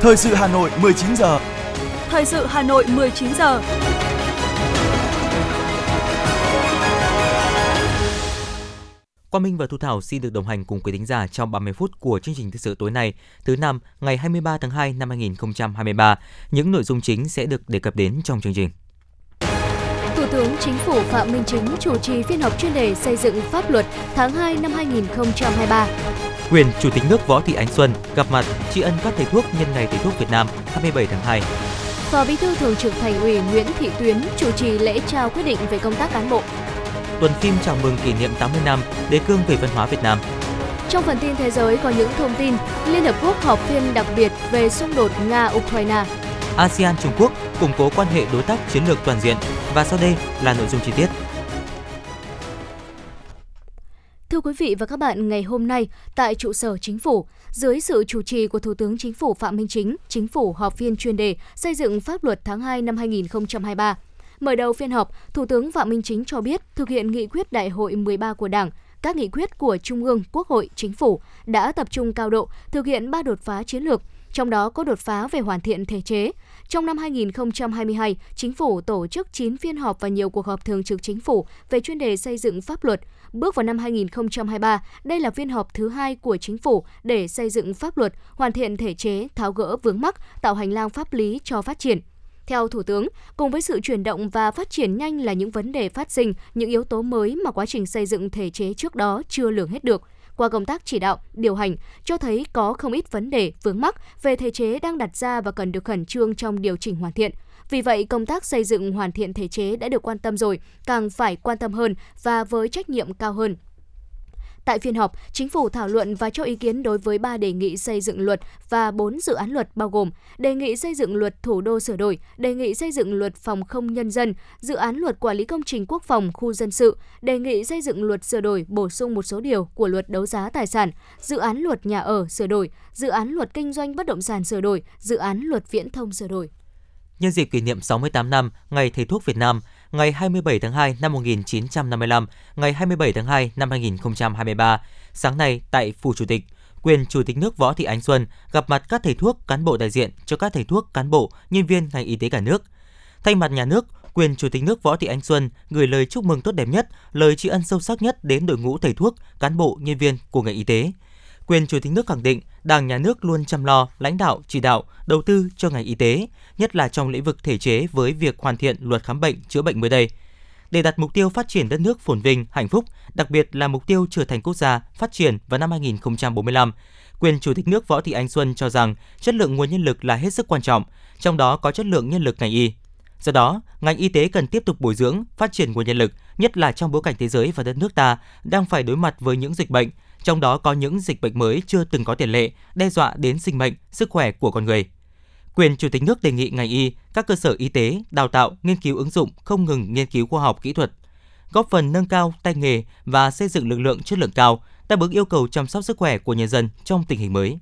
Thời sự Hà Nội 19 giờ. Thời sự Hà Nội 19 giờ. Quang Minh và Thu Thảo xin được đồng hành cùng quý thính giả trong 30 phút của chương trình thời sự tối nay, thứ năm, ngày 23 tháng 2 năm 2023. Những nội dung chính sẽ được đề cập đến trong chương trình. Thủ tướng Chính phủ Phạm Minh Chính chủ trì phiên họp chuyên đề xây dựng pháp luật tháng 2 năm 2023. Quyền Chủ tịch nước Võ Thị Ánh Xuân gặp mặt tri ân các thầy thuốc nhân ngày thầy thuốc Việt Nam 27 tháng 2. Phó Bí thư Thường trực Thành ủy Nguyễn Thị Tuyến chủ trì lễ trao quyết định về công tác cán bộ. Tuần phim chào mừng kỷ niệm 80 năm đề cương về văn hóa Việt Nam. Trong phần tin thế giới có những thông tin Liên Hợp Quốc họp phiên đặc biệt về xung đột Nga-Ukraine. ASEAN Trung Quốc củng cố quan hệ đối tác chiến lược toàn diện và sau đây là nội dung chi tiết. Thưa quý vị và các bạn, ngày hôm nay tại trụ sở Chính phủ, dưới sự chủ trì của Thủ tướng Chính phủ Phạm Minh Chính, Chính phủ họp phiên chuyên đề xây dựng pháp luật tháng 2 năm 2023. Mở đầu phiên họp, Thủ tướng Phạm Minh Chính cho biết thực hiện nghị quyết Đại hội 13 của Đảng, các nghị quyết của Trung ương, Quốc hội, Chính phủ đã tập trung cao độ thực hiện ba đột phá chiến lược, trong đó có đột phá về hoàn thiện thể chế. Trong năm 2022, Chính phủ tổ chức 9 phiên họp và nhiều cuộc họp thường trực Chính phủ về chuyên đề xây dựng pháp luật. Bước vào năm 2023, đây là phiên họp thứ hai của Chính phủ để xây dựng pháp luật, hoàn thiện thể chế, tháo gỡ vướng mắc, tạo hành lang pháp lý cho phát triển. Theo Thủ tướng, cùng với sự chuyển động và phát triển nhanh là những vấn đề phát sinh, những yếu tố mới mà quá trình xây dựng thể chế trước đó chưa lường hết được. Qua công tác chỉ đạo, điều hành, cho thấy có không ít vấn đề vướng mắc về thể chế đang đặt ra và cần được khẩn trương trong điều chỉnh hoàn thiện. Vì vậy, công tác xây dựng hoàn thiện thể chế đã được quan tâm rồi, càng phải quan tâm hơn và với trách nhiệm cao hơn. Tại phiên họp, Chính phủ thảo luận và cho ý kiến đối với 3 đề nghị xây dựng luật và 4 dự án luật bao gồm đề nghị xây dựng luật thủ đô sửa đổi, đề nghị xây dựng luật phòng không nhân dân, dự án luật quản lý công trình quốc phòng khu dân sự, đề nghị xây dựng luật sửa đổi bổ sung một số điều của luật đấu giá tài sản, dự án luật nhà ở sửa đổi, dự án luật kinh doanh bất động sản sửa đổi, dự án luật viễn thông sửa đổi. Nhân dịp kỷ niệm 68 năm Ngày Thầy thuốc Việt Nam, ngày 27 tháng 2 năm 1955, ngày 27 tháng 2 năm 2023. Sáng nay tại Phủ Chủ tịch, quyền Chủ tịch nước Võ Thị Ánh Xuân gặp mặt các thầy thuốc, cán bộ đại diện cho các thầy thuốc, cán bộ, nhân viên ngành y tế cả nước. Thay mặt nhà nước, quyền Chủ tịch nước Võ Thị Ánh Xuân gửi lời chúc mừng tốt đẹp nhất, lời tri ân sâu sắc nhất đến đội ngũ thầy thuốc, cán bộ, nhân viên của ngành y tế. Quyền Chủ tịch nước khẳng định Đảng nhà nước luôn chăm lo, lãnh đạo, chỉ đạo, đầu tư cho ngành y tế, nhất là trong lĩnh vực thể chế với việc hoàn thiện luật khám bệnh, chữa bệnh mới đây. Để đặt mục tiêu phát triển đất nước phồn vinh, hạnh phúc, đặc biệt là mục tiêu trở thành quốc gia phát triển vào năm 2045, quyền Chủ tịch nước Võ Thị Ánh Xuân cho rằng chất lượng nguồn nhân lực là hết sức quan trọng, trong đó có chất lượng nhân lực ngành y. Do đó, ngành y tế cần tiếp tục bồi dưỡng, phát triển nguồn nhân lực, nhất là trong bối cảnh thế giới và đất nước ta đang phải đối mặt với những dịch bệnh, trong đó có những dịch bệnh mới chưa từng có tiền lệ, đe dọa đến sinh mệnh, sức khỏe của con người. Quyền Chủ tịch nước đề nghị ngành y, các cơ sở y tế, đào tạo, nghiên cứu ứng dụng không ngừng nghiên cứu khoa học kỹ thuật, góp phần nâng cao tay nghề và xây dựng lực lượng chất lượng cao, đáp ứng yêu cầu chăm sóc sức khỏe của nhân dân trong tình hình mới.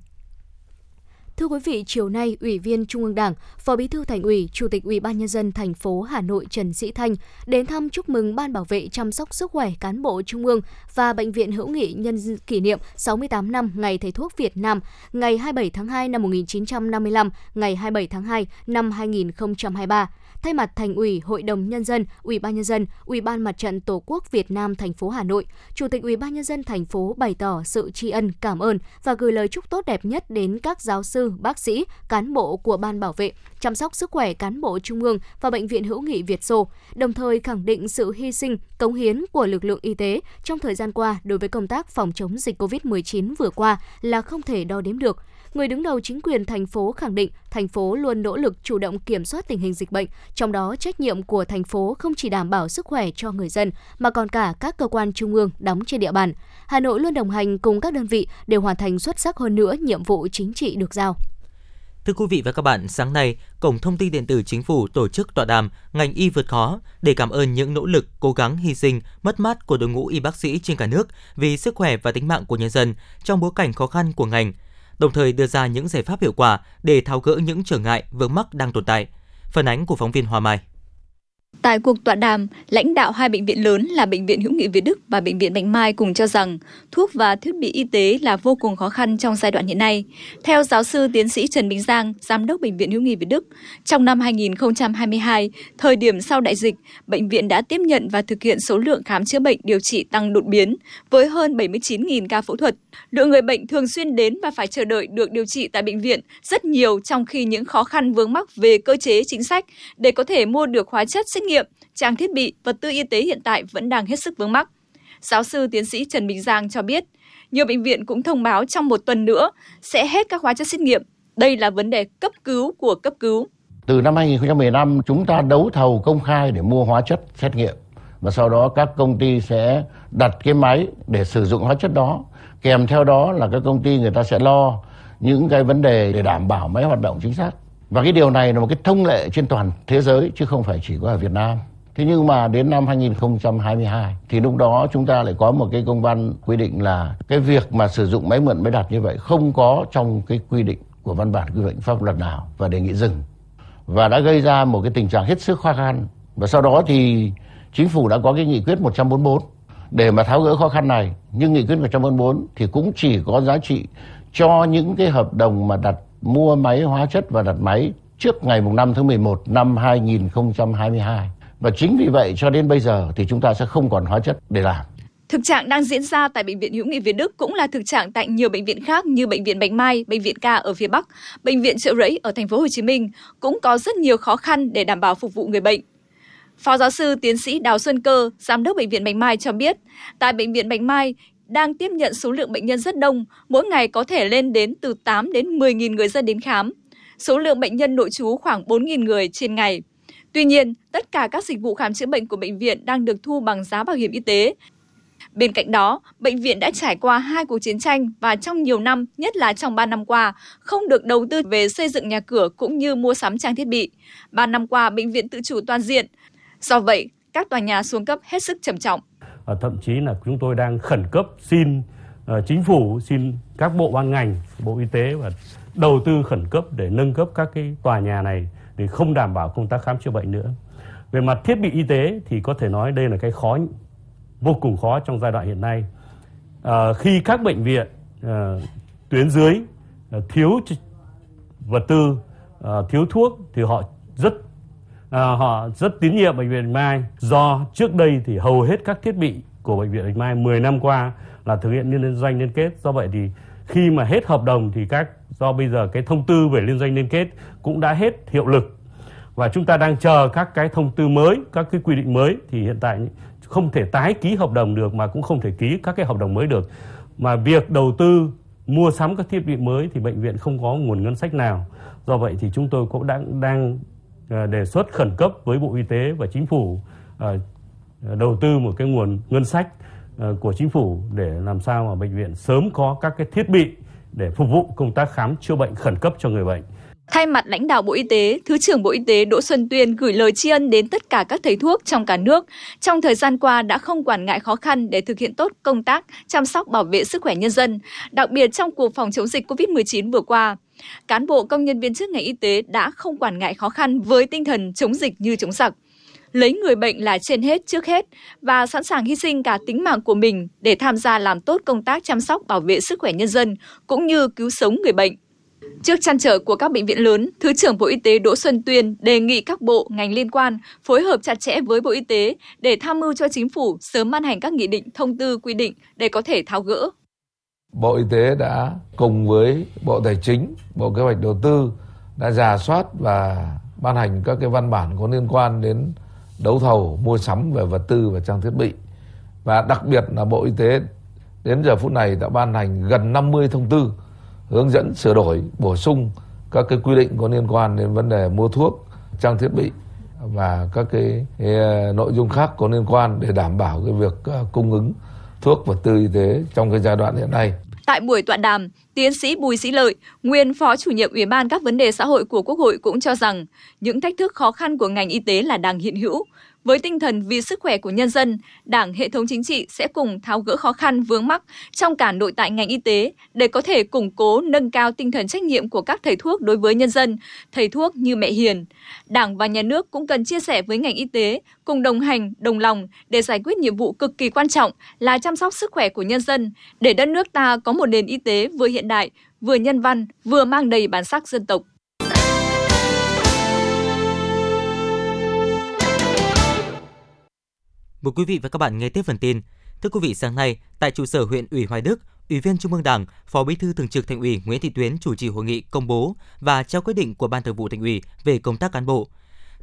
Thưa quý vị, chiều nay, Ủy viên Trung ương Đảng, Phó Bí thư Thành ủy, Chủ tịch Ủy ban nhân dân thành phố Hà Nội Trần Sĩ Thanh đến thăm chúc mừng Ban bảo vệ chăm sóc sức khỏe cán bộ Trung ương và Bệnh viện Hữu nghị nhân kỷ niệm 68 năm Ngày Thầy thuốc Việt Nam, ngày 27 tháng 2 năm 1955, ngày 27 tháng 2 năm 2023 thay mặt Thành ủy, Hội đồng nhân dân, Ủy ban nhân dân, Ủy ban Mặt trận Tổ quốc Việt Nam thành phố Hà Nội, Chủ tịch Ủy ban nhân dân thành phố bày tỏ sự tri ân, cảm ơn và gửi lời chúc tốt đẹp nhất đến các giáo sư, bác sĩ, cán bộ của ban bảo vệ, chăm sóc sức khỏe cán bộ trung ương và bệnh viện hữu nghị Việt Xô, đồng thời khẳng định sự hy sinh, cống hiến của lực lượng y tế trong thời gian qua đối với công tác phòng chống dịch COVID-19 vừa qua là không thể đo đếm được người đứng đầu chính quyền thành phố khẳng định thành phố luôn nỗ lực chủ động kiểm soát tình hình dịch bệnh, trong đó trách nhiệm của thành phố không chỉ đảm bảo sức khỏe cho người dân mà còn cả các cơ quan trung ương đóng trên địa bàn. Hà Nội luôn đồng hành cùng các đơn vị để hoàn thành xuất sắc hơn nữa nhiệm vụ chính trị được giao. Thưa quý vị và các bạn, sáng nay, Cổng Thông tin Điện tử Chính phủ tổ chức tọa đàm Ngành y vượt khó để cảm ơn những nỗ lực, cố gắng, hy sinh, mất mát của đội ngũ y bác sĩ trên cả nước vì sức khỏe và tính mạng của nhân dân trong bối cảnh khó khăn của ngành – đồng thời đưa ra những giải pháp hiệu quả để tháo gỡ những trở ngại vướng mắc đang tồn tại. Phản ánh của phóng viên Hoa Mai. Tại cuộc tọa đàm, lãnh đạo hai bệnh viện lớn là Bệnh viện Hữu nghị Việt Đức và Bệnh viện Bạch Mai cùng cho rằng thuốc và thiết bị y tế là vô cùng khó khăn trong giai đoạn hiện nay. Theo giáo sư tiến sĩ Trần Bình Giang, Giám đốc Bệnh viện Hữu nghị Việt Đức, trong năm 2022, thời điểm sau đại dịch, bệnh viện đã tiếp nhận và thực hiện số lượng khám chữa bệnh điều trị tăng đột biến với hơn 79.000 ca phẫu thuật. Lượng người bệnh thường xuyên đến và phải chờ đợi được điều trị tại bệnh viện rất nhiều trong khi những khó khăn vướng mắc về cơ chế chính sách để có thể mua được hóa chất xét nghiệm, trang thiết bị, vật tư y tế hiện tại vẫn đang hết sức vướng mắc. Giáo sư tiến sĩ Trần Bình Giang cho biết, nhiều bệnh viện cũng thông báo trong một tuần nữa sẽ hết các hóa chất xét nghiệm. Đây là vấn đề cấp cứu của cấp cứu. Từ năm 2015, chúng ta đấu thầu công khai để mua hóa chất xét nghiệm. Và sau đó các công ty sẽ đặt cái máy để sử dụng hóa chất đó. Kèm theo đó là các công ty người ta sẽ lo những cái vấn đề để đảm bảo máy hoạt động chính xác. Và cái điều này là một cái thông lệ trên toàn thế giới, chứ không phải chỉ có ở Việt Nam. Thế nhưng mà đến năm 2022 thì lúc đó chúng ta lại có một cái công văn quy định là cái việc mà sử dụng máy mượn máy đặt như vậy không có trong cái quy định của văn bản quy định pháp luật nào và đề nghị dừng. Và đã gây ra một cái tình trạng hết sức khó khăn. Và sau đó thì chính phủ đã có cái nghị quyết 144 để mà tháo gỡ khó khăn này. Nhưng nghị quyết 144 thì cũng chỉ có giá trị cho những cái hợp đồng mà đặt mua máy hóa chất và đặt máy trước ngày 5 tháng 11 năm 2022. Và chính vì vậy cho đến bây giờ thì chúng ta sẽ không còn hóa chất để làm. Thực trạng đang diễn ra tại bệnh viện Hữu nghị Việt Đức cũng là thực trạng tại nhiều bệnh viện khác như bệnh viện Bạch Mai, bệnh viện Ca ở phía Bắc, bệnh viện Trợ Rẫy ở thành phố Hồ Chí Minh cũng có rất nhiều khó khăn để đảm bảo phục vụ người bệnh. Phó giáo sư tiến sĩ Đào Xuân Cơ, giám đốc bệnh viện Bạch Mai cho biết, tại bệnh viện Bạch Mai đang tiếp nhận số lượng bệnh nhân rất đông, mỗi ngày có thể lên đến từ 8 đến 10.000 người dân đến khám. Số lượng bệnh nhân nội trú khoảng 4.000 người trên ngày. Tuy nhiên, tất cả các dịch vụ khám chữa bệnh của bệnh viện đang được thu bằng giá bảo hiểm y tế. Bên cạnh đó, bệnh viện đã trải qua hai cuộc chiến tranh và trong nhiều năm, nhất là trong 3 năm qua, không được đầu tư về xây dựng nhà cửa cũng như mua sắm trang thiết bị. 3 năm qua, bệnh viện tự chủ toàn diện. Do vậy, các tòa nhà xuống cấp hết sức trầm trọng. Thậm chí là chúng tôi đang khẩn cấp xin ờ, chính phủ, xin các bộ ban ngành, bộ y tế và đầu tư khẩn cấp để nâng cấp các cái tòa nhà này để không đảm bảo công tác khám chữa bệnh nữa. Về mặt thiết bị y tế thì có thể nói đây là cái khó vô cùng khó trong giai đoạn hiện nay. À, khi các bệnh viện à, tuyến dưới à, thiếu vật tư, à, thiếu thuốc thì họ rất à, họ rất tín nhiệm bệnh viện Bạch Mai do trước đây thì hầu hết các thiết bị của bệnh viện Bạch Mai 10 năm qua là thực hiện liên doanh liên kết do vậy thì khi mà hết hợp đồng thì các do bây giờ cái thông tư về liên doanh liên kết cũng đã hết hiệu lực và chúng ta đang chờ các cái thông tư mới, các cái quy định mới thì hiện tại không thể tái ký hợp đồng được mà cũng không thể ký các cái hợp đồng mới được. Mà việc đầu tư mua sắm các thiết bị mới thì bệnh viện không có nguồn ngân sách nào. Do vậy thì chúng tôi cũng đang đang Ờ, đề xuất khẩn cấp với Bộ Y tế và Chính phủ ờ, đầu tư một cái nguồn ngân sách ờ, của Chính phủ để làm sao mà bệnh viện sớm có các cái thiết bị để phục vụ công tác khám chữa bệnh khẩn cấp cho người bệnh. Thay mặt lãnh đạo Bộ Y tế, Thứ trưởng Bộ Y tế Đỗ Xuân Tuyên gửi lời tri ân đến tất cả các thầy thuốc trong cả nước trong thời gian qua đã không quản ngại khó khăn để thực hiện tốt công tác chăm sóc bảo vệ sức khỏe nhân dân, đặc biệt trong cuộc phòng chống dịch COVID-19 vừa qua. Cán bộ công nhân viên chức ngành y tế đã không quản ngại khó khăn với tinh thần chống dịch như chống giặc lấy người bệnh là trên hết trước hết và sẵn sàng hy sinh cả tính mạng của mình để tham gia làm tốt công tác chăm sóc bảo vệ sức khỏe nhân dân cũng như cứu sống người bệnh. Trước chăn trở của các bệnh viện lớn, Thứ trưởng Bộ Y tế Đỗ Xuân Tuyên đề nghị các bộ, ngành liên quan phối hợp chặt chẽ với Bộ Y tế để tham mưu cho chính phủ sớm ban hành các nghị định, thông tư, quy định để có thể tháo gỡ. Bộ Y tế đã cùng với Bộ Tài chính, Bộ Kế hoạch Đầu tư đã giả soát và ban hành các cái văn bản có liên quan đến đấu thầu, mua sắm về vật tư và trang thiết bị. Và đặc biệt là Bộ Y tế đến giờ phút này đã ban hành gần 50 thông tư hướng dẫn sửa đổi bổ sung các cái quy định có liên quan đến vấn đề mua thuốc trang thiết bị và các cái, cái ờ, nội dung khác có liên quan để đảm bảo cái việc ờ, cung ứng thuốc vật tư y tế trong cái giai đoạn hiện nay. Tại buổi tọa đàm, tiến sĩ Bùi Sĩ Lợi, nguyên phó chủ nhiệm Ủy ban các vấn đề xã hội của Quốc hội cũng cho rằng những thách thức khó khăn của ngành y tế là đang hiện hữu. Với tinh thần vì sức khỏe của nhân dân, Đảng, hệ thống chính trị sẽ cùng tháo gỡ khó khăn vướng mắc trong cả nội tại ngành y tế để có thể củng cố nâng cao tinh thần trách nhiệm của các thầy thuốc đối với nhân dân, thầy thuốc như mẹ Hiền. Đảng và nhà nước cũng cần chia sẻ với ngành y tế, cùng đồng hành, đồng lòng để giải quyết nhiệm vụ cực kỳ quan trọng là chăm sóc sức khỏe của nhân dân, để đất nước ta có một nền y tế vừa hiện đại, vừa nhân văn, vừa mang đầy bản sắc dân tộc. Mời quý vị và các bạn nghe tiếp phần tin. Thưa quý vị, sáng nay, tại trụ sở huyện ủy Hoài Đức, Ủy viên Trung ương Đảng, Phó Bí thư Thường trực Thành ủy Nguyễn Thị Tuyến chủ trì hội nghị công bố và trao quyết định của Ban Thường vụ Thành ủy về công tác cán bộ.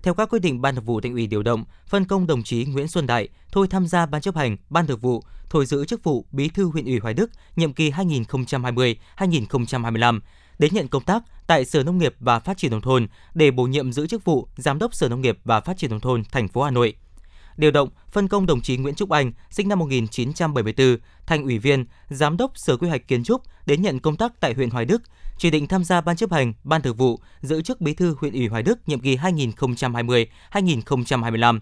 Theo các quyết định Ban Thường vụ Thành ủy điều động, phân công đồng chí Nguyễn Xuân Đại thôi tham gia Ban chấp hành, Ban Thường vụ, thôi giữ chức vụ Bí thư huyện ủy Hoài Đức nhiệm kỳ 2020-2025 đến nhận công tác tại Sở Nông nghiệp và Phát triển nông thôn để bổ nhiệm giữ chức vụ Giám đốc Sở Nông nghiệp và Phát triển nông thôn thành phố Hà Nội điều động, phân công đồng chí Nguyễn Trúc Anh, sinh năm 1974, thành ủy viên, giám đốc Sở Quy hoạch Kiến trúc đến nhận công tác tại huyện Hoài Đức, chỉ định tham gia ban chấp hành, ban thường vụ, giữ chức bí thư huyện ủy Hoài Đức nhiệm kỳ 2020-2025.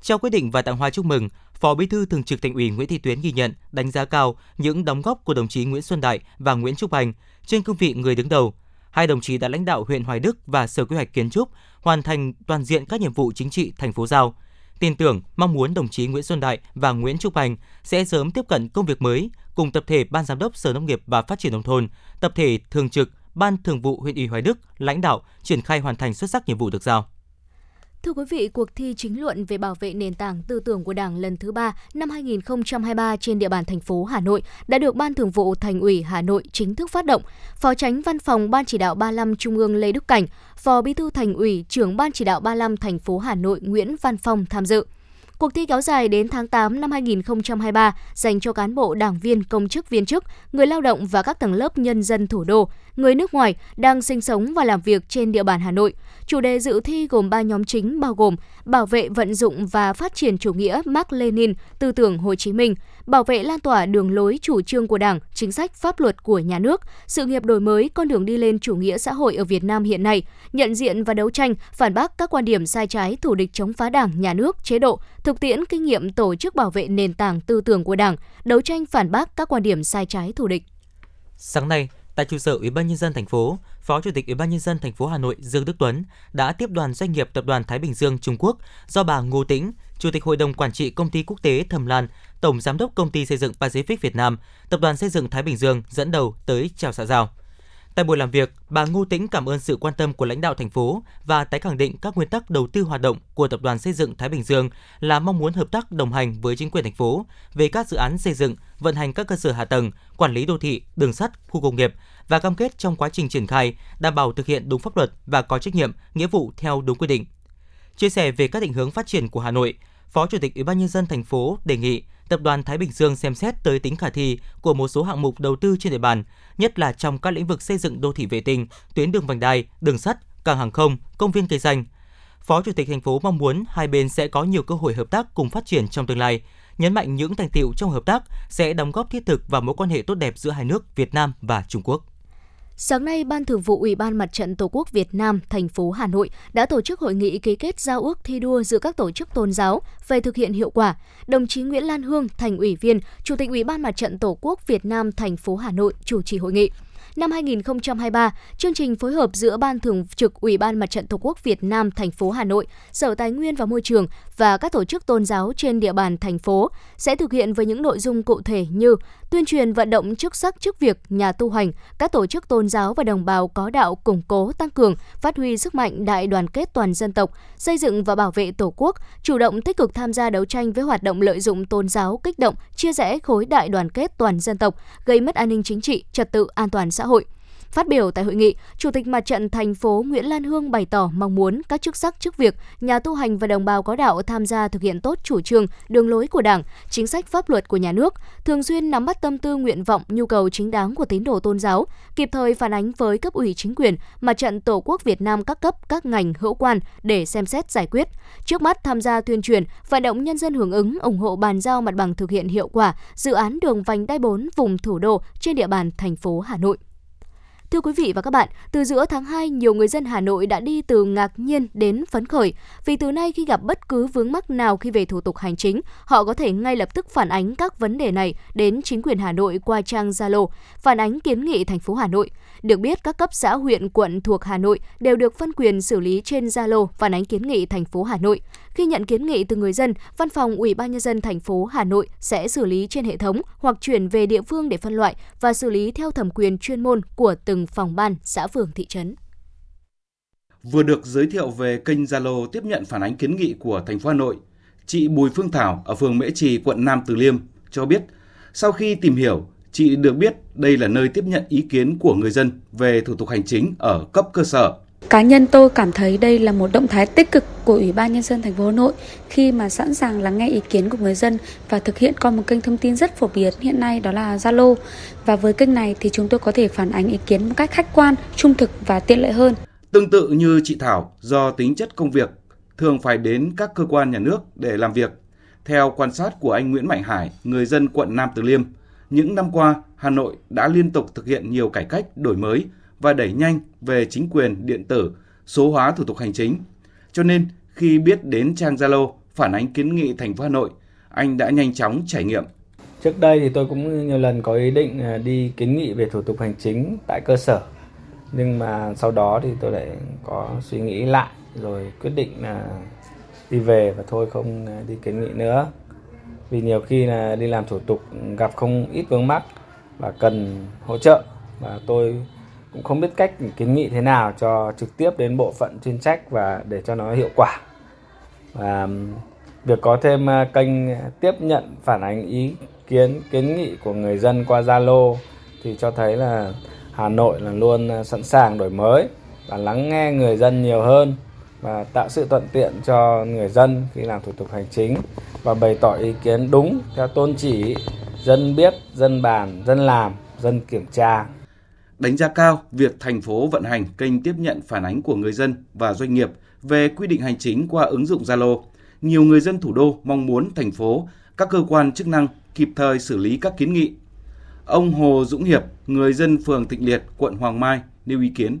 Trao quyết định và tặng hoa chúc mừng, Phó Bí thư Thường trực Thành ủy Nguyễn Thị Tuyến ghi nhận, đánh giá cao những đóng góp của đồng chí Nguyễn Xuân Đại và Nguyễn Trúc Anh trên cương vị người đứng đầu. Hai đồng chí đã lãnh đạo huyện Hoài Đức và Sở Quy hoạch Kiến trúc hoàn thành toàn diện các nhiệm vụ chính trị thành phố giao tin tưởng, mong muốn đồng chí Nguyễn Xuân Đại và Nguyễn Trúc Anh sẽ sớm tiếp cận công việc mới cùng tập thể Ban Giám đốc Sở Nông nghiệp và Phát triển Nông thôn, tập thể Thường trực Ban Thường vụ huyện ủy Hoài Đức lãnh đạo triển khai hoàn thành xuất sắc nhiệm vụ được giao. Thưa quý vị, cuộc thi chính luận về bảo vệ nền tảng tư tưởng của Đảng lần thứ ba năm 2023 trên địa bàn thành phố Hà Nội đã được Ban Thường vụ Thành ủy Hà Nội chính thức phát động. Phó Tránh Văn phòng Ban Chỉ đạo 35 Trung ương Lê Đức Cảnh, Phó Bí thư Thành ủy, trưởng Ban Chỉ đạo 35 thành phố Hà Nội Nguyễn Văn Phong tham dự. Cuộc thi kéo dài đến tháng 8 năm 2023 dành cho cán bộ, đảng viên, công chức viên chức, người lao động và các tầng lớp nhân dân thủ đô, người nước ngoài đang sinh sống và làm việc trên địa bàn Hà Nội. Chủ đề dự thi gồm 3 nhóm chính bao gồm bảo vệ vận dụng và phát triển chủ nghĩa Mark Lenin, tư tưởng Hồ Chí Minh, bảo vệ lan tỏa đường lối chủ trương của Đảng, chính sách pháp luật của nhà nước, sự nghiệp đổi mới con đường đi lên chủ nghĩa xã hội ở Việt Nam hiện nay, nhận diện và đấu tranh phản bác các quan điểm sai trái thù địch chống phá Đảng, nhà nước, chế độ, thực tiễn kinh nghiệm tổ chức bảo vệ nền tảng tư tưởng của Đảng, đấu tranh phản bác các quan điểm sai trái thù địch. Sáng nay, tại trụ sở Ủy ban nhân dân thành phố, Phó Chủ tịch Ủy ban nhân dân thành phố Hà Nội Dương Đức Tuấn đã tiếp đoàn doanh nghiệp Tập đoàn Thái Bình Dương Trung Quốc do bà Ngô Tĩnh, Chủ tịch Hội đồng quản trị Công ty Quốc tế Thẩm Lan, Tổng giám đốc Công ty xây dựng Pacific Việt Nam, Tập đoàn Xây dựng Thái Bình Dương dẫn đầu tới chào xã giao. Tại buổi làm việc, bà Ngô Tĩnh cảm ơn sự quan tâm của lãnh đạo thành phố và tái khẳng định các nguyên tắc đầu tư hoạt động của Tập đoàn Xây dựng Thái Bình Dương là mong muốn hợp tác đồng hành với chính quyền thành phố về các dự án xây dựng, vận hành các cơ sở hạ tầng, quản lý đô thị, đường sắt, khu công nghiệp và cam kết trong quá trình triển khai đảm bảo thực hiện đúng pháp luật và có trách nhiệm, nghĩa vụ theo đúng quy định. Chia sẻ về các định hướng phát triển của Hà Nội, Phó Chủ tịch Ủy ban nhân dân thành phố đề nghị Tập đoàn Thái Bình Dương xem xét tới tính khả thi của một số hạng mục đầu tư trên địa bàn, nhất là trong các lĩnh vực xây dựng đô thị vệ tinh, tuyến đường vành đai, đường sắt, cảng hàng không, công viên cây xanh. Phó Chủ tịch thành phố mong muốn hai bên sẽ có nhiều cơ hội hợp tác cùng phát triển trong tương lai, nhấn mạnh những thành tiệu trong hợp tác sẽ đóng góp thiết thực vào mối quan hệ tốt đẹp giữa hai nước Việt Nam và Trung Quốc. Sáng nay, Ban Thường vụ Ủy ban Mặt trận Tổ quốc Việt Nam, thành phố Hà Nội đã tổ chức hội nghị ký kết giao ước thi đua giữa các tổ chức tôn giáo về thực hiện hiệu quả. Đồng chí Nguyễn Lan Hương, thành ủy viên, Chủ tịch Ủy ban Mặt trận Tổ quốc Việt Nam, thành phố Hà Nội chủ trì hội nghị năm 2023, chương trình phối hợp giữa Ban Thường trực Ủy ban Mặt trận Tổ quốc Việt Nam thành phố Hà Nội, Sở Tài nguyên và Môi trường và các tổ chức tôn giáo trên địa bàn thành phố sẽ thực hiện với những nội dung cụ thể như tuyên truyền vận động chức sắc chức việc nhà tu hành, các tổ chức tôn giáo và đồng bào có đạo củng cố tăng cường, phát huy sức mạnh đại đoàn kết toàn dân tộc, xây dựng và bảo vệ Tổ quốc, chủ động tích cực tham gia đấu tranh với hoạt động lợi dụng tôn giáo kích động, chia rẽ khối đại đoàn kết toàn dân tộc, gây mất an ninh chính trị, trật tự an toàn xã hội. Phát biểu tại hội nghị, Chủ tịch Mặt trận thành phố Nguyễn Lan Hương bày tỏ mong muốn các chức sắc chức việc, nhà tu hành và đồng bào có đạo tham gia thực hiện tốt chủ trương, đường lối của Đảng, chính sách pháp luật của nhà nước, thường xuyên nắm bắt tâm tư nguyện vọng, nhu cầu chính đáng của tín đồ tôn giáo, kịp thời phản ánh với cấp ủy chính quyền, Mặt trận Tổ quốc Việt Nam các cấp, các ngành hữu quan để xem xét giải quyết. Trước mắt tham gia tuyên truyền, vận động nhân dân hưởng ứng, ủng hộ bàn giao mặt bằng thực hiện hiệu quả dự án đường vành đai 4 vùng thủ đô trên địa bàn thành phố Hà Nội. Thưa quý vị và các bạn, từ giữa tháng 2, nhiều người dân Hà Nội đã đi từ ngạc nhiên đến phấn khởi. Vì từ nay khi gặp bất cứ vướng mắc nào khi về thủ tục hành chính, họ có thể ngay lập tức phản ánh các vấn đề này đến chính quyền Hà Nội qua trang Zalo, phản ánh kiến nghị thành phố Hà Nội. Được biết, các cấp xã, huyện, quận thuộc Hà Nội đều được phân quyền xử lý trên Zalo phản ánh kiến nghị thành phố Hà Nội. Khi nhận kiến nghị từ người dân, Văn phòng Ủy ban nhân dân thành phố Hà Nội sẽ xử lý trên hệ thống hoặc chuyển về địa phương để phân loại và xử lý theo thẩm quyền chuyên môn của từng phòng ban, xã phường thị trấn. Vừa được giới thiệu về kênh Zalo tiếp nhận phản ánh kiến nghị của thành phố Hà Nội, chị Bùi Phương Thảo ở phường Mễ Trì, quận Nam Từ Liêm cho biết, sau khi tìm hiểu, chị được biết đây là nơi tiếp nhận ý kiến của người dân về thủ tục hành chính ở cấp cơ sở. Cá nhân tôi cảm thấy đây là một động thái tích cực của Ủy ban nhân dân thành phố Hà Nội khi mà sẵn sàng lắng nghe ý kiến của người dân và thực hiện qua một kênh thông tin rất phổ biến hiện nay đó là Zalo. Và với kênh này thì chúng tôi có thể phản ánh ý kiến một cách khách quan, trung thực và tiện lợi hơn. Tương tự như chị Thảo, do tính chất công việc thường phải đến các cơ quan nhà nước để làm việc. Theo quan sát của anh Nguyễn Mạnh Hải, người dân quận Nam Từ Liêm, những năm qua Hà Nội đã liên tục thực hiện nhiều cải cách, đổi mới và đẩy nhanh về chính quyền điện tử, số hóa thủ tục hành chính. Cho nên, khi biết đến trang Zalo phản ánh kiến nghị thành phố Hà Nội, anh đã nhanh chóng trải nghiệm. Trước đây thì tôi cũng nhiều lần có ý định à, đi kiến nghị về thủ tục hành chính tại cơ sở. Nhưng mà sau đó thì tôi lại có suy nghĩ lại rồi quyết định là đi về và thôi không à, đi kiến nghị nữa. Vì nhiều khi là đi làm thủ tục gặp không ít vướng mắc và cần hỗ trợ và tôi cũng không biết cách kiến nghị thế nào cho trực tiếp đến bộ phận chuyên trách và để cho nó hiệu quả. Và um, việc có thêm uh, kênh tiếp nhận phản ánh ý kiến kiến nghị của người dân qua Zalo thì cho thấy là Hà Nội là luôn uh, sẵn sàng đổi mới và lắng nghe người dân nhiều hơn và tạo sự thuận tiện cho người dân khi làm thủ tục hành chính và bày tỏ ý kiến đúng theo tôn chỉ dân biết, dân bàn, dân làm, dân kiểm tra đánh giá cao việc thành phố vận hành kênh tiếp nhận phản ánh của người dân và doanh nghiệp về quy định hành chính qua ứng dụng Zalo. Nhiều người dân thủ đô mong muốn thành phố, các cơ quan chức năng kịp thời xử lý các kiến nghị. Ông Hồ Dũng Hiệp, người dân phường Thịnh Liệt, quận Hoàng Mai nêu ý kiến.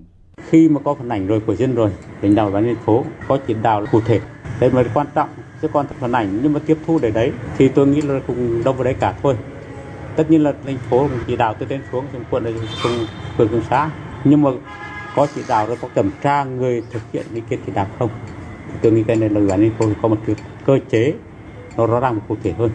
Khi mà có phản ảnh rồi của dân rồi, lãnh đạo ban thành phố có chỉ đạo cụ thể, đây mới quan trọng chứ còn phản ảnh nhưng mà tiếp thu để đấy thì tôi nghĩ là cũng đâu vào đấy cả thôi tất nhiên là thành phố chỉ đạo từ trên xuống xuống quận xuống phường xuống xã. Nhưng mà có chỉ đạo rồi có kiểm tra người thực hiện ý kiến chỉ đạo không? Tôi nghĩ cái này là ủy ban thành phố có một cái cơ chế nó rõ ràng cụ thể hơn.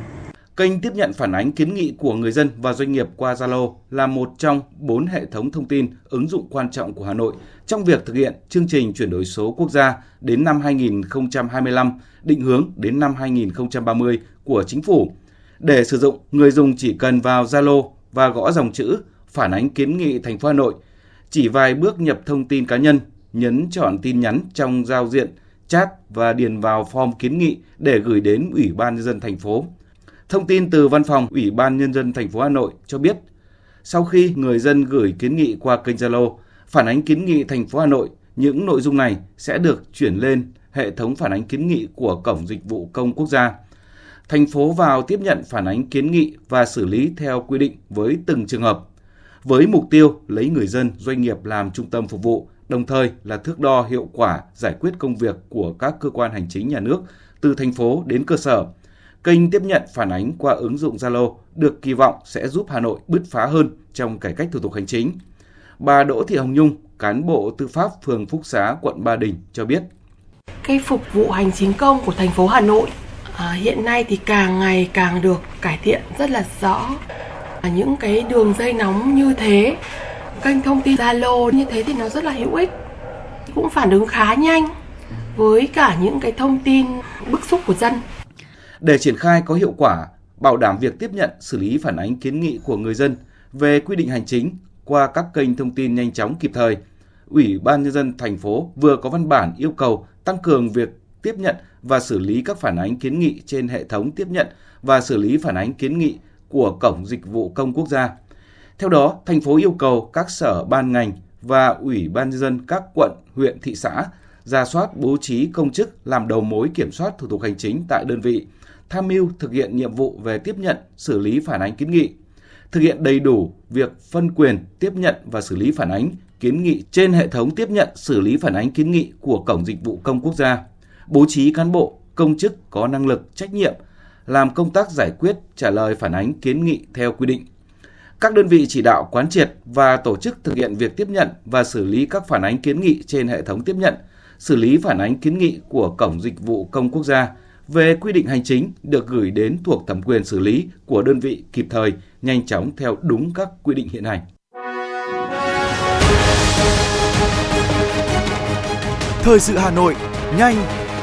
Kênh tiếp nhận phản ánh kiến nghị của người dân và doanh nghiệp qua Zalo là một trong bốn hệ thống thông tin ứng dụng quan trọng của Hà Nội trong việc thực hiện chương trình chuyển đổi số quốc gia đến năm 2025, định hướng đến năm 2030 của chính phủ để sử dụng, người dùng chỉ cần vào Zalo và gõ dòng chữ phản ánh kiến nghị thành phố Hà Nội. Chỉ vài bước nhập thông tin cá nhân, nhấn chọn tin nhắn trong giao diện chat và điền vào form kiến nghị để gửi đến Ủy ban nhân dân thành phố. Thông tin từ Văn phòng Ủy ban nhân dân thành phố Hà Nội cho biết, sau khi người dân gửi kiến nghị qua kênh Zalo, phản ánh kiến nghị thành phố Hà Nội, những nội dung này sẽ được chuyển lên hệ thống phản ánh kiến nghị của Cổng Dịch vụ Công Quốc gia thành phố vào tiếp nhận phản ánh kiến nghị và xử lý theo quy định với từng trường hợp, với mục tiêu lấy người dân, doanh nghiệp làm trung tâm phục vụ, đồng thời là thước đo hiệu quả giải quyết công việc của các cơ quan hành chính nhà nước từ thành phố đến cơ sở. Kênh tiếp nhận phản ánh qua ứng dụng Zalo được kỳ vọng sẽ giúp Hà Nội bứt phá hơn trong cải cách thủ tục hành chính. Bà Đỗ Thị Hồng Nhung, cán bộ tư pháp phường Phúc Xá, quận Ba Đình cho biết. Cái phục vụ hành chính công của thành phố Hà Nội à, hiện nay thì càng ngày càng được cải thiện rất là rõ. À, những cái đường dây nóng như thế kênh thông tin zalo như thế thì nó rất là hữu ích cũng phản ứng khá nhanh với cả những cái thông tin bức xúc của dân. Để triển khai có hiệu quả bảo đảm việc tiếp nhận xử lý phản ánh kiến nghị của người dân về quy định hành chính qua các kênh thông tin nhanh chóng kịp thời Ủy ban nhân dân thành phố vừa có văn bản yêu cầu tăng cường việc tiếp nhận và xử lý các phản ánh kiến nghị trên hệ thống tiếp nhận và xử lý phản ánh kiến nghị của Cổng Dịch vụ Công Quốc gia. Theo đó, thành phố yêu cầu các sở ban ngành và Ủy ban nhân dân các quận, huyện, thị xã ra soát bố trí công chức làm đầu mối kiểm soát thủ tục hành chính tại đơn vị, tham mưu thực hiện nhiệm vụ về tiếp nhận, xử lý phản ánh kiến nghị. thực hiện đầy đủ việc phân quyền tiếp nhận và xử lý phản ánh, kiến nghị trên hệ thống tiếp nhận xử lý phản ánh kiến nghị của Cổng Dịch vụ Công Quốc gia, bố trí cán bộ, công chức có năng lực, trách nhiệm, làm công tác giải quyết, trả lời phản ánh kiến nghị theo quy định. Các đơn vị chỉ đạo quán triệt và tổ chức thực hiện việc tiếp nhận và xử lý các phản ánh kiến nghị trên hệ thống tiếp nhận, xử lý phản ánh kiến nghị của Cổng Dịch vụ Công Quốc gia về quy định hành chính được gửi đến thuộc thẩm quyền xử lý của đơn vị kịp thời, nhanh chóng theo đúng các quy định hiện hành. Thời sự Hà Nội, nhanh,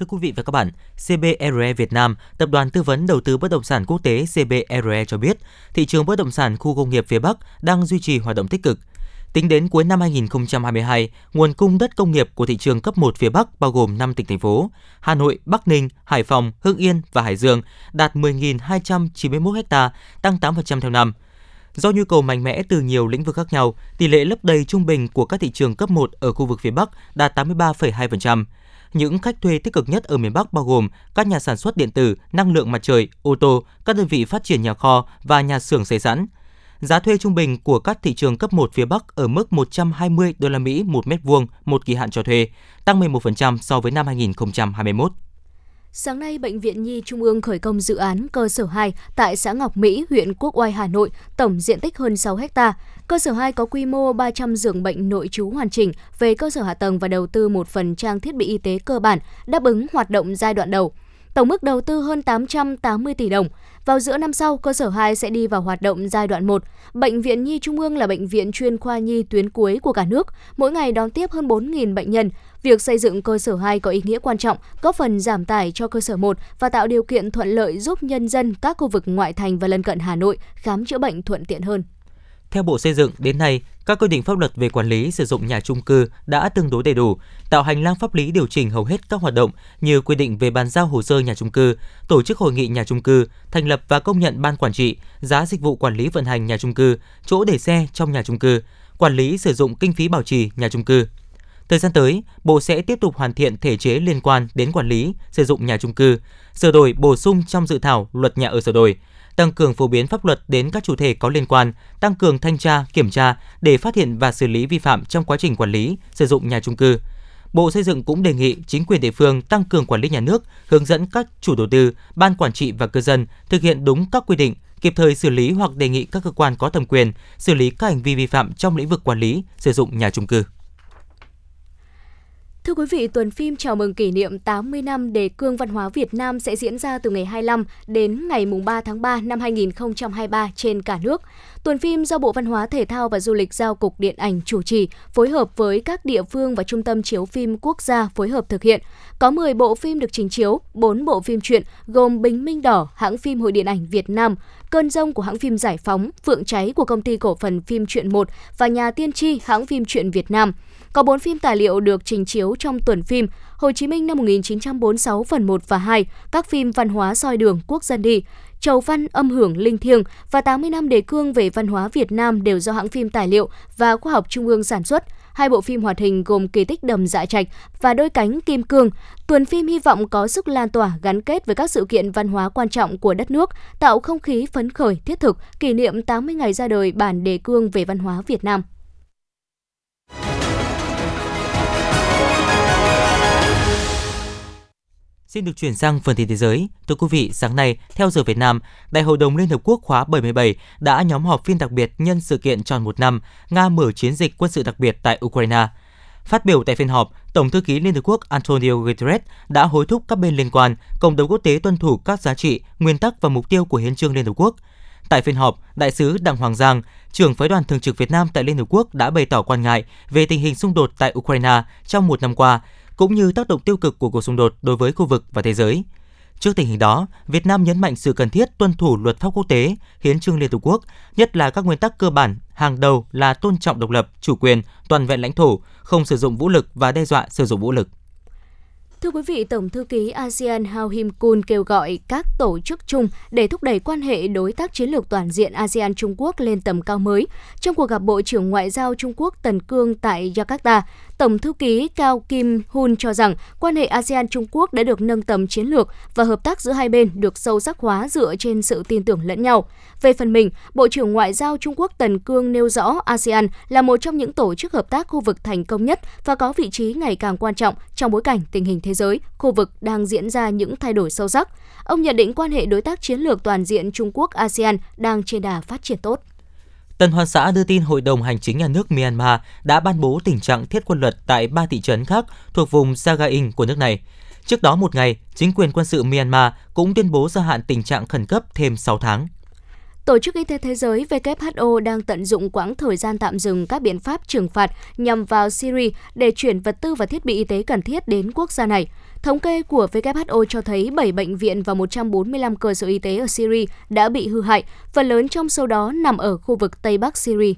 Thưa quý vị và các bạn, CBRE Việt Nam, tập đoàn tư vấn đầu tư bất động sản quốc tế CBRE cho biết, thị trường bất động sản khu công nghiệp phía Bắc đang duy trì hoạt động tích cực. Tính đến cuối năm 2022, nguồn cung đất công nghiệp của thị trường cấp 1 phía Bắc bao gồm 5 tỉnh thành phố: Hà Nội, Bắc Ninh, Hải Phòng, Hưng Yên và Hải Dương đạt 10.291 ha, tăng 8% theo năm. Do nhu cầu mạnh mẽ từ nhiều lĩnh vực khác nhau, tỷ lệ lấp đầy trung bình của các thị trường cấp 1 ở khu vực phía Bắc đạt 83,2%. Những khách thuê tích cực nhất ở miền Bắc bao gồm các nhà sản xuất điện tử, năng lượng mặt trời, ô tô, các đơn vị phát triển nhà kho và nhà xưởng xây sẵn. Giá thuê trung bình của các thị trường cấp 1 phía Bắc ở mức 120 đô la Mỹ một mét vuông một kỳ hạn cho thuê, tăng 11% so với năm 2021. Sáng nay, Bệnh viện Nhi Trung ương khởi công dự án cơ sở 2 tại xã Ngọc Mỹ, huyện Quốc Oai, Hà Nội, tổng diện tích hơn 6 ha. Cơ sở 2 có quy mô 300 giường bệnh nội trú hoàn chỉnh về cơ sở hạ tầng và đầu tư một phần trang thiết bị y tế cơ bản đáp ứng hoạt động giai đoạn đầu. Tổng mức đầu tư hơn 880 tỷ đồng. Vào giữa năm sau, cơ sở 2 sẽ đi vào hoạt động giai đoạn 1. Bệnh viện Nhi Trung ương là bệnh viện chuyên khoa nhi tuyến cuối của cả nước, mỗi ngày đón tiếp hơn 4.000 bệnh nhân. Việc xây dựng cơ sở 2 có ý nghĩa quan trọng, góp phần giảm tải cho cơ sở 1 và tạo điều kiện thuận lợi giúp nhân dân các khu vực ngoại thành và lân cận Hà Nội khám chữa bệnh thuận tiện hơn. Theo Bộ Xây dựng, đến nay, các quy định pháp luật về quản lý sử dụng nhà trung cư đã tương đối đầy đủ, tạo hành lang pháp lý điều chỉnh hầu hết các hoạt động như quy định về bàn giao hồ sơ nhà trung cư, tổ chức hội nghị nhà trung cư, thành lập và công nhận ban quản trị, giá dịch vụ quản lý vận hành nhà trung cư, chỗ để xe trong nhà trung cư, quản lý sử dụng kinh phí bảo trì nhà trung cư. Thời gian tới, Bộ sẽ tiếp tục hoàn thiện thể chế liên quan đến quản lý, sử dụng nhà trung cư, sửa đổi bổ sung trong dự thảo luật nhà ở sửa đổi, tăng cường phổ biến pháp luật đến các chủ thể có liên quan, tăng cường thanh tra, kiểm tra để phát hiện và xử lý vi phạm trong quá trình quản lý, sử dụng nhà trung cư. Bộ Xây dựng cũng đề nghị chính quyền địa phương tăng cường quản lý nhà nước, hướng dẫn các chủ đầu tư, ban quản trị và cư dân thực hiện đúng các quy định, kịp thời xử lý hoặc đề nghị các cơ quan có thẩm quyền xử lý các hành vi vi phạm trong lĩnh vực quản lý, sử dụng nhà trung cư. Thưa quý vị, tuần phim chào mừng kỷ niệm 80 năm đề cương văn hóa Việt Nam sẽ diễn ra từ ngày 25 đến ngày 3 tháng 3 năm 2023 trên cả nước. Tuần phim do Bộ Văn hóa Thể thao và Du lịch giao Cục Điện ảnh chủ trì, phối hợp với các địa phương và Trung tâm Chiếu phim Quốc gia phối hợp thực hiện. Có 10 bộ phim được trình chiếu, 4 bộ phim truyện gồm Bình Minh Đỏ, hãng phim Hội Điện ảnh Việt Nam, Cơn rông của hãng phim Giải phóng, Phượng cháy của công ty cổ phần phim truyện 1 và Nhà Tiên tri hãng phim truyện Việt Nam. Có 4 phim tài liệu được trình chiếu trong tuần phim Hồ Chí Minh năm 1946 phần 1 và 2, các phim văn hóa soi đường quốc dân đi, Chầu văn âm hưởng linh thiêng và 80 năm đề cương về văn hóa Việt Nam đều do hãng phim tài liệu và khoa học Trung ương sản xuất. Hai bộ phim hoạt hình gồm Kỳ tích đầm dạ trạch và Đôi cánh kim cương. Tuần phim hy vọng có sức lan tỏa gắn kết với các sự kiện văn hóa quan trọng của đất nước, tạo không khí phấn khởi thiết thực kỷ niệm 80 ngày ra đời bản đề cương về văn hóa Việt Nam. Xin được chuyển sang phần tin thế giới. Thưa quý vị, sáng nay, theo giờ Việt Nam, Đại hội đồng Liên Hợp Quốc khóa 77 đã nhóm họp phiên đặc biệt nhân sự kiện tròn một năm Nga mở chiến dịch quân sự đặc biệt tại Ukraine. Phát biểu tại phiên họp, Tổng thư ký Liên Hợp Quốc Antonio Guterres đã hối thúc các bên liên quan cộng đồng quốc tế tuân thủ các giá trị, nguyên tắc và mục tiêu của Hiến trương Liên Hợp Quốc. Tại phiên họp, Đại sứ Đặng Hoàng Giang, trưởng phái đoàn thường trực Việt Nam tại Liên Hợp Quốc đã bày tỏ quan ngại về tình hình xung đột tại Ukraine trong một năm qua, cũng như tác động tiêu cực của cuộc xung đột đối với khu vực và thế giới. Trước tình hình đó, Việt Nam nhấn mạnh sự cần thiết tuân thủ luật pháp quốc tế, hiến trương Liên Hợp Quốc, nhất là các nguyên tắc cơ bản hàng đầu là tôn trọng độc lập, chủ quyền, toàn vẹn lãnh thổ, không sử dụng vũ lực và đe dọa sử dụng vũ lực. Thưa quý vị, Tổng thư ký ASEAN Hao Him Kun kêu gọi các tổ chức chung để thúc đẩy quan hệ đối tác chiến lược toàn diện ASEAN Trung Quốc lên tầm cao mới. Trong cuộc gặp Bộ trưởng Ngoại giao Trung Quốc Tần Cương tại Jakarta, Tổng thư ký Cao Kim Hun cho rằng quan hệ ASEAN Trung Quốc đã được nâng tầm chiến lược và hợp tác giữa hai bên được sâu sắc hóa dựa trên sự tin tưởng lẫn nhau. Về phần mình, Bộ trưởng Ngoại giao Trung Quốc Tần Cương nêu rõ ASEAN là một trong những tổ chức hợp tác khu vực thành công nhất và có vị trí ngày càng quan trọng trong bối cảnh tình hình thế giới, khu vực đang diễn ra những thay đổi sâu sắc. Ông nhận định quan hệ đối tác chiến lược toàn diện Trung Quốc ASEAN đang trên đà phát triển tốt. Tân Hoa Xã đưa tin Hội đồng Hành chính nhà nước Myanmar đã ban bố tình trạng thiết quân luật tại ba thị trấn khác thuộc vùng Sagaing của nước này. Trước đó một ngày, chính quyền quân sự Myanmar cũng tuyên bố gia hạn tình trạng khẩn cấp thêm 6 tháng. Tổ chức Y tế Thế giới WHO đang tận dụng quãng thời gian tạm dừng các biện pháp trừng phạt nhằm vào Syria để chuyển vật tư và thiết bị y tế cần thiết đến quốc gia này. Thống kê của WHO cho thấy 7 bệnh viện và 145 cơ sở y tế ở Syria đã bị hư hại, phần lớn trong số đó nằm ở khu vực Tây Bắc Syria.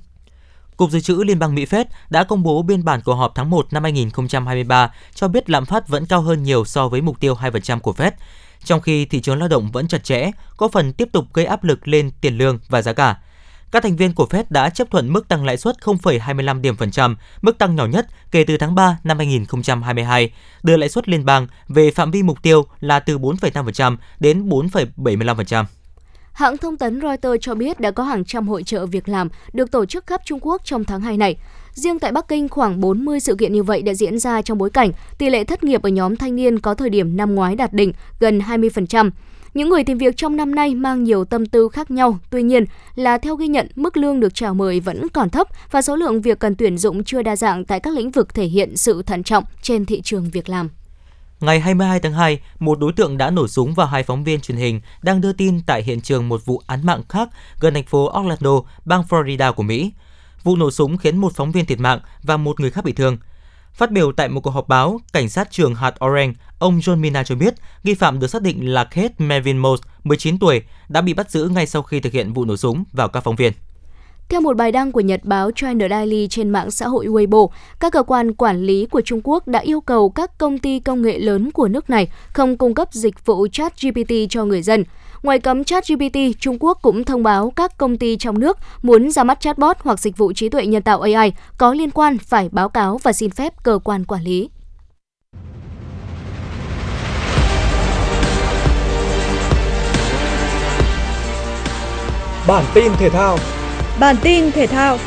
Cục Dự trữ Liên bang Mỹ Fed đã công bố biên bản cuộc họp tháng 1 năm 2023 cho biết lạm phát vẫn cao hơn nhiều so với mục tiêu 2% của Fed, trong khi thị trường lao động vẫn chặt chẽ, có phần tiếp tục gây áp lực lên tiền lương và giá cả. Các thành viên của Fed đã chấp thuận mức tăng lãi suất 0,25 điểm phần trăm, mức tăng nhỏ nhất kể từ tháng 3 năm 2022, đưa lãi suất liên bang về phạm vi mục tiêu là từ 4,5% đến 4,75%. Hãng thông tấn Reuters cho biết đã có hàng trăm hội trợ việc làm được tổ chức khắp Trung Quốc trong tháng 2 này. Riêng tại Bắc Kinh, khoảng 40 sự kiện như vậy đã diễn ra trong bối cảnh tỷ lệ thất nghiệp ở nhóm thanh niên có thời điểm năm ngoái đạt đỉnh gần 20%. Những người tìm việc trong năm nay mang nhiều tâm tư khác nhau, tuy nhiên là theo ghi nhận, mức lương được chào mời vẫn còn thấp và số lượng việc cần tuyển dụng chưa đa dạng tại các lĩnh vực thể hiện sự thận trọng trên thị trường việc làm. Ngày 22 tháng 2, một đối tượng đã nổ súng vào hai phóng viên truyền hình đang đưa tin tại hiện trường một vụ án mạng khác gần thành phố Orlando, bang Florida của Mỹ. Vụ nổ súng khiến một phóng viên thiệt mạng và một người khác bị thương. Phát biểu tại một cuộc họp báo, cảnh sát trường hạt Orange, ông John Mina cho biết nghi phạm được xác định là Kate Melvin Mose, 19 tuổi, đã bị bắt giữ ngay sau khi thực hiện vụ nổ súng vào các phóng viên. Theo một bài đăng của nhật báo China Daily trên mạng xã hội Weibo, các cơ quan quản lý của Trung Quốc đã yêu cầu các công ty công nghệ lớn của nước này không cung cấp dịch vụ chat GPT cho người dân. Ngoài cấm chat GPT, Trung Quốc cũng thông báo các công ty trong nước muốn ra mắt chatbot hoặc dịch vụ trí tuệ nhân tạo AI có liên quan phải báo cáo và xin phép cơ quan quản lý. Bản tin thể thao Bản tin thể thao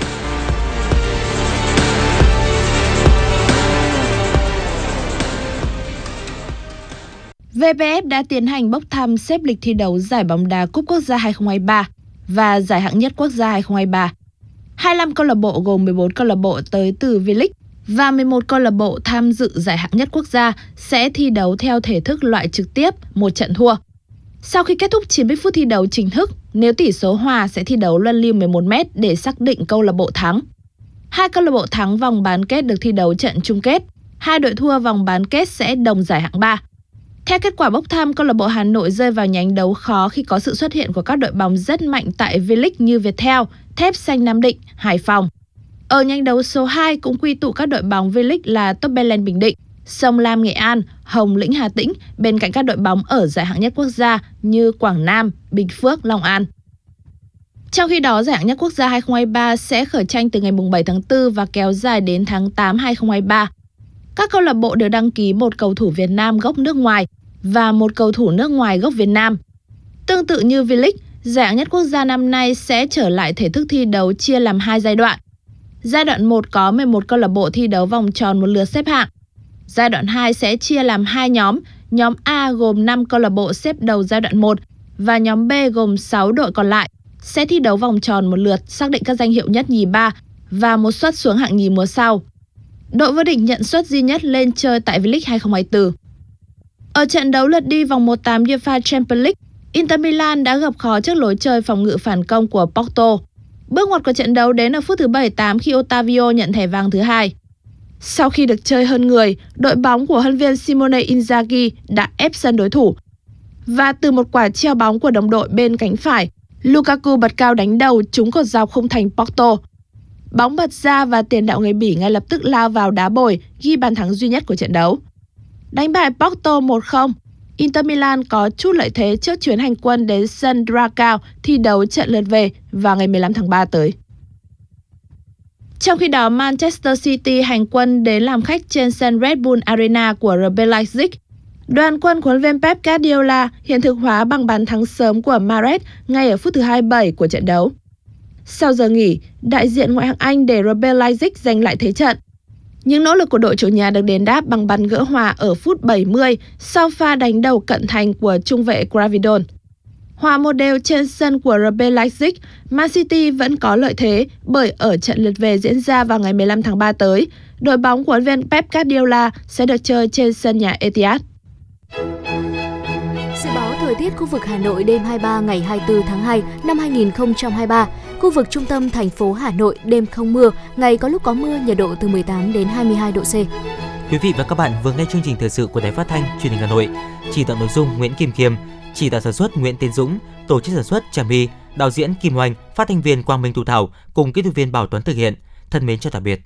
VPF đã tiến hành bốc thăm xếp lịch thi đấu giải bóng đá Cúp Quốc gia 2023 và giải hạng nhất quốc gia 2023. 25 câu lạc bộ gồm 14 câu lạc bộ tới từ V-League và 11 câu lạc bộ tham dự giải hạng nhất quốc gia sẽ thi đấu theo thể thức loại trực tiếp một trận thua. Sau khi kết thúc 90 phút thi đấu chính thức, nếu tỷ số hòa sẽ thi đấu luân lưu 11 m để xác định câu lạc bộ thắng. Hai câu lạc bộ thắng vòng bán kết được thi đấu trận chung kết. Hai đội thua vòng bán kết sẽ đồng giải hạng 3. Theo kết quả bốc thăm, câu lạc bộ Hà Nội rơi vào nhánh đấu khó khi có sự xuất hiện của các đội bóng rất mạnh tại V-League như Viettel, Thép Xanh Nam Định, Hải Phòng. Ở nhánh đấu số 2 cũng quy tụ các đội bóng V-League là Topelen Bình Định, Sông Lam Nghệ An, Hồng Lĩnh Hà Tĩnh bên cạnh các đội bóng ở giải hạng nhất quốc gia như Quảng Nam, Bình Phước, Long An. Trong khi đó, giải hạng nhất quốc gia 2023 sẽ khởi tranh từ ngày 7 tháng 4 và kéo dài đến tháng 8 2023. Các câu lạc bộ đều đăng ký một cầu thủ Việt Nam gốc nước ngoài và một cầu thủ nước ngoài gốc Việt Nam. Tương tự như V-League, giải nhất quốc gia năm nay sẽ trở lại thể thức thi đấu chia làm hai giai đoạn. Giai đoạn 1 có 11 câu lạc bộ thi đấu vòng tròn một lượt xếp hạng. Giai đoạn 2 sẽ chia làm hai nhóm, nhóm A gồm 5 câu lạc bộ xếp đầu giai đoạn 1 và nhóm B gồm 6 đội còn lại sẽ thi đấu vòng tròn một lượt xác định các danh hiệu nhất nhì ba và một suất xuống hạng nhì mùa sau. Đội vô địch nhận suất duy nhất lên chơi tại V-League 2024. Ở trận đấu lượt đi vòng 1/8 UEFA Champions League, Inter Milan đã gặp khó trước lối chơi phòng ngự phản công của Porto. Bước ngoặt của trận đấu đến ở phút thứ 78 khi Otavio nhận thẻ vàng thứ hai. Sau khi được chơi hơn người, đội bóng của huấn viên Simone Inzaghi đã ép sân đối thủ. Và từ một quả treo bóng của đồng đội bên cánh phải, Lukaku bật cao đánh đầu trúng cột dọc khung thành Porto. Bóng bật ra và tiền đạo người Bỉ ngay lập tức lao vào đá bồi, ghi bàn thắng duy nhất của trận đấu. đánh bại Porto 1-0. Inter Milan có chút lợi thế trước chuyến hành quân đến sân Dragao thi đấu trận lượt về vào ngày 15 tháng 3 tới. Trong khi đó, Manchester City hành quân đến làm khách trên sân Red Bull Arena của RB Leipzig. Đoàn quân của huấn viên Pep Guardiola hiện thực hóa bằng bàn thắng sớm của Mahrez ngay ở phút thứ 27 của trận đấu. Sau giờ nghỉ, đại diện ngoại hạng Anh để RB Leipzig giành lại thế trận. Những nỗ lực của đội chủ nhà được đền đáp bằng bàn gỡ hòa ở phút 70 sau pha đánh đầu cận thành của trung vệ Gravidon. Hòa một đều trên sân của RB Leipzig, Man City vẫn có lợi thế bởi ở trận lượt về diễn ra vào ngày 15 tháng 3 tới, đội bóng của viên Pep Guardiola sẽ được chơi trên sân nhà Etihad. Thời tiết khu vực Hà Nội đêm 23 ngày 24 tháng 2 năm 2023, khu vực trung tâm thành phố Hà Nội đêm không mưa, ngày có lúc có mưa, nhiệt độ từ 18 đến 22 độ C. Quý vị và các bạn vừa nghe chương trình thời sự của Đài Phát thanh Truyền hình Hà Nội. Chỉ đạo nội dung Nguyễn Kim Kiêm chỉ đạo sản xuất Nguyễn Tiến Dũng, tổ chức sản xuất Trà My, đạo diễn Kim Oanh, phát thanh viên Quang Minh Thu Thảo cùng kỹ thuật viên Bảo Tuấn thực hiện. Thân mến chào tạm biệt.